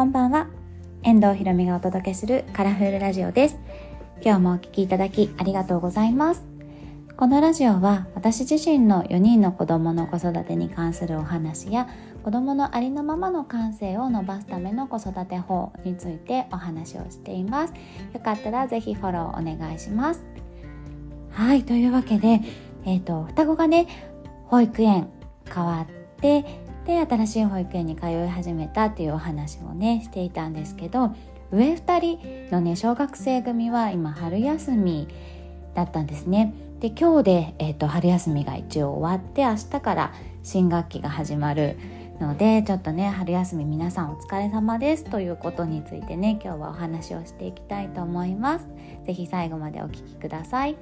こんばんは。遠藤ひろみがお届けするカラフルラジオです。今日もお聴きいただきありがとうございます。このラジオは私自身の4人の子供の子育てに関するお話や子供のありのままの感性を伸ばすための子育て法についてお話をしています。よかったらぜひフォローお願いします。はいというわけでえっ、ー、と双子がね保育園変わってで新しい保育園に通い始めたっていうお話をねしていたんですけど上2人のね小学生組は今春休みだったんですね。で今日で、えーと、春休みが一応終わって明日から新学期が始まるのでちょっとね春休み皆さんお疲れ様ですということについてね今日はお話をしていきたいと思います。是非最後までお聴きください。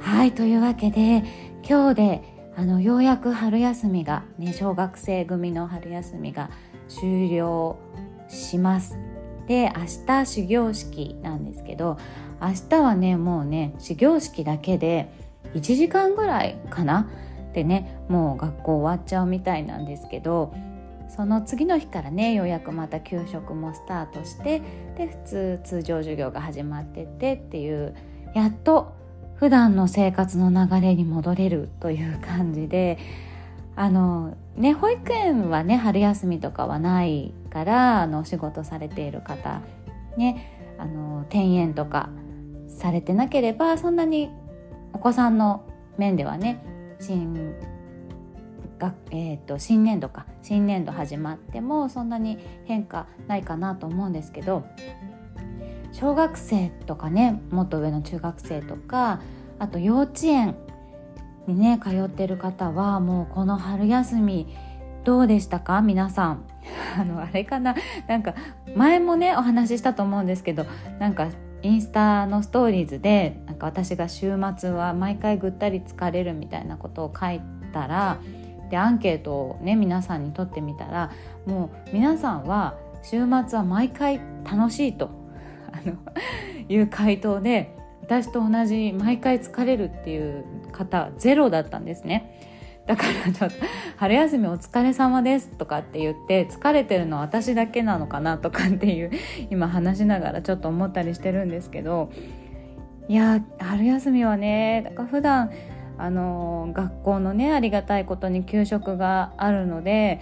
はいというわけで今日であのようやく春休みが、ね、小学生組の春休みが終了します。で明日始業式なんですけど明日はねもうね始業式だけで1時間ぐらいかな。でねもう学校終わっちゃうみたいなんですけどその次の日からねようやくまた給食もスタートしてで普通通常授業が始まってってっていうやっと普段の生活の流れに戻れるという感じであのね保育園はね春休みとかはないからあの仕事されている方ねあの転園とかされてなければそんなにお子さんの面ではね新が、えー、と新年度か新年度始まってもそんなに変化ないかなと思うんですけど小学生とかねもっと上の中学生とかあと幼稚園にね通ってる方はもうこの春休みどうでしたか？皆さん。あのあれかな？なんか前もねお話ししたと思うんですけどなんかインスタのストーリーズでなんか私が週末は毎回ぐったり疲れるみたいなことを書いたらでアンケートをね皆さんに取ってみたらもう皆さんは週末は毎回楽しいとあのいう回答で私と同じ毎回疲れるっていう方ゼロだったんですね。だからちょっと「春休みお疲れ様です」とかって言って疲れてるのは私だけなのかなとかっていう今話しながらちょっと思ったりしてるんですけどいや春休みはねだから普段あの学校のねありがたいことに給食があるので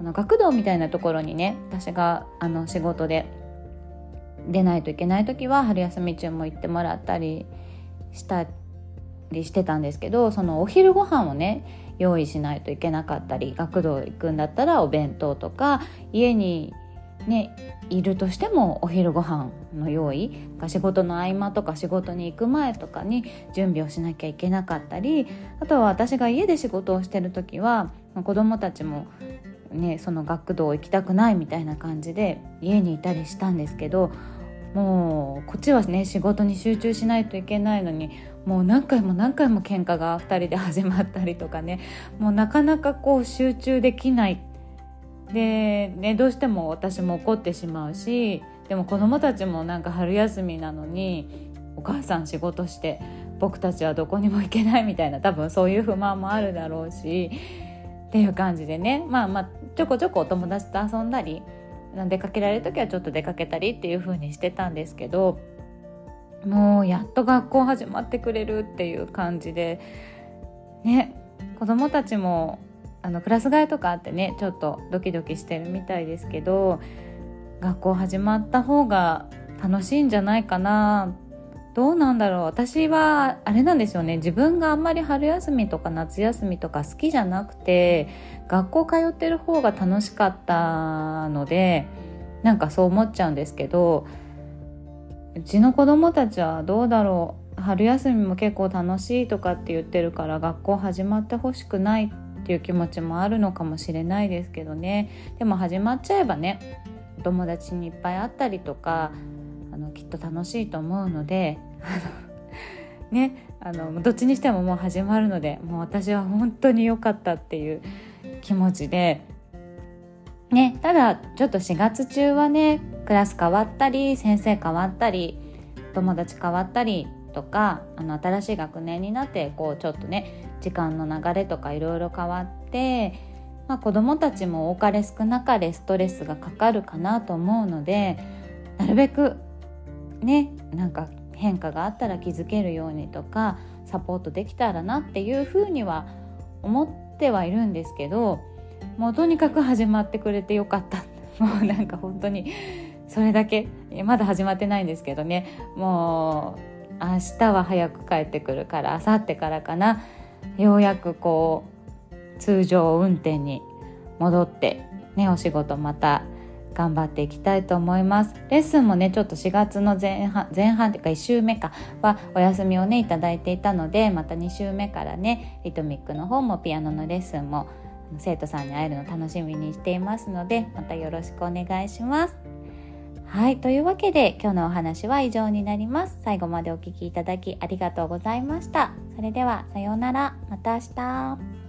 あの学童みたいなところにね私があの仕事で出ないといけない時は春休み中も行ってもらったりしたりしてたんですけどそのお昼ご飯をね用意しないといけなかったり学童行くんだったらお弁当とか家にねいるとしてもお昼ご飯の用意仕事の合間とか仕事に行く前とかに準備をしなきゃいけなかったりあとは私が家で仕事をしてる時は子どもたちもねその学童行きたくないみたいな感じで家にいたりしたんですけどもうこっちはね仕事に集中しないといけないのにもう何回も何回も喧嘩が2人で始まったりとかねもうなかなかこう集中できない。で、ね、どうしても私も怒ってしまうしでも子どもたちもなんか春休みなのにお母さん仕事して僕たちはどこにも行けないみたいな多分そういう不満もあるだろうしっていう感じでね。まあまあちょこちょこお友達と遊んだり出かけられる時はちょっと出かけたりっていう風にしてたんですけどもうやっと学校始まってくれるっていう感じでね子供たちもあのクラス替えとかあってねちょっとドキドキしてるみたいですけど学校始まった方が楽しいんじゃないかなどうなんだろう。私はあれなんですよね。自分があんまり春休みとか夏休みとか好きじゃなくて学校通ってる方が楽しかったのでなんかそう思っちゃうんですけどうちの子供たちはどうだろう。春休みも結構楽しいとかって言ってるから学校始まってほしくないっていう気持ちもあるのかもしれないですけどね。でも始まっちゃえばね友達にいっぱい会ったりとかあのきっと楽しいと思うので ねあのどっちにしてももう始まるのでもう私は本当に良かったっていう気持ちで。ねただちょっと4月中はねクラス変わったり先生変わったり友達変わったりとかあの新しい学年になってこうちょっとね時間の流れとかいろいろ変わってまあ、子どもたちも多かれ少なかれストレスがかかるかなと思うのでなるべくねなんか変化があったら気づけるようにとかサポートできたらなっていうふうには思ってはいるんですけどもうとにかく始まってくれてよかった。もうなんか本当にそれだけまだ始まってないんですけどね。もう明日は早く帰ってくるから明後日からかな。ようやくこう通常運転に戻ってねお仕事また頑張っていきたいと思います。レッスンもねちょっと4月の前半前半っていうか1週目かはお休みをねいただいていたのでまた2週目からねリトミックの方もピアノのレッスンも生徒さんに会えるの楽しみにしていますのでまたよろしくお願いします。はいというわけで今日のお話は以上になります。最後までお聴きいただきありがとうございました。それではさようなら。また明日。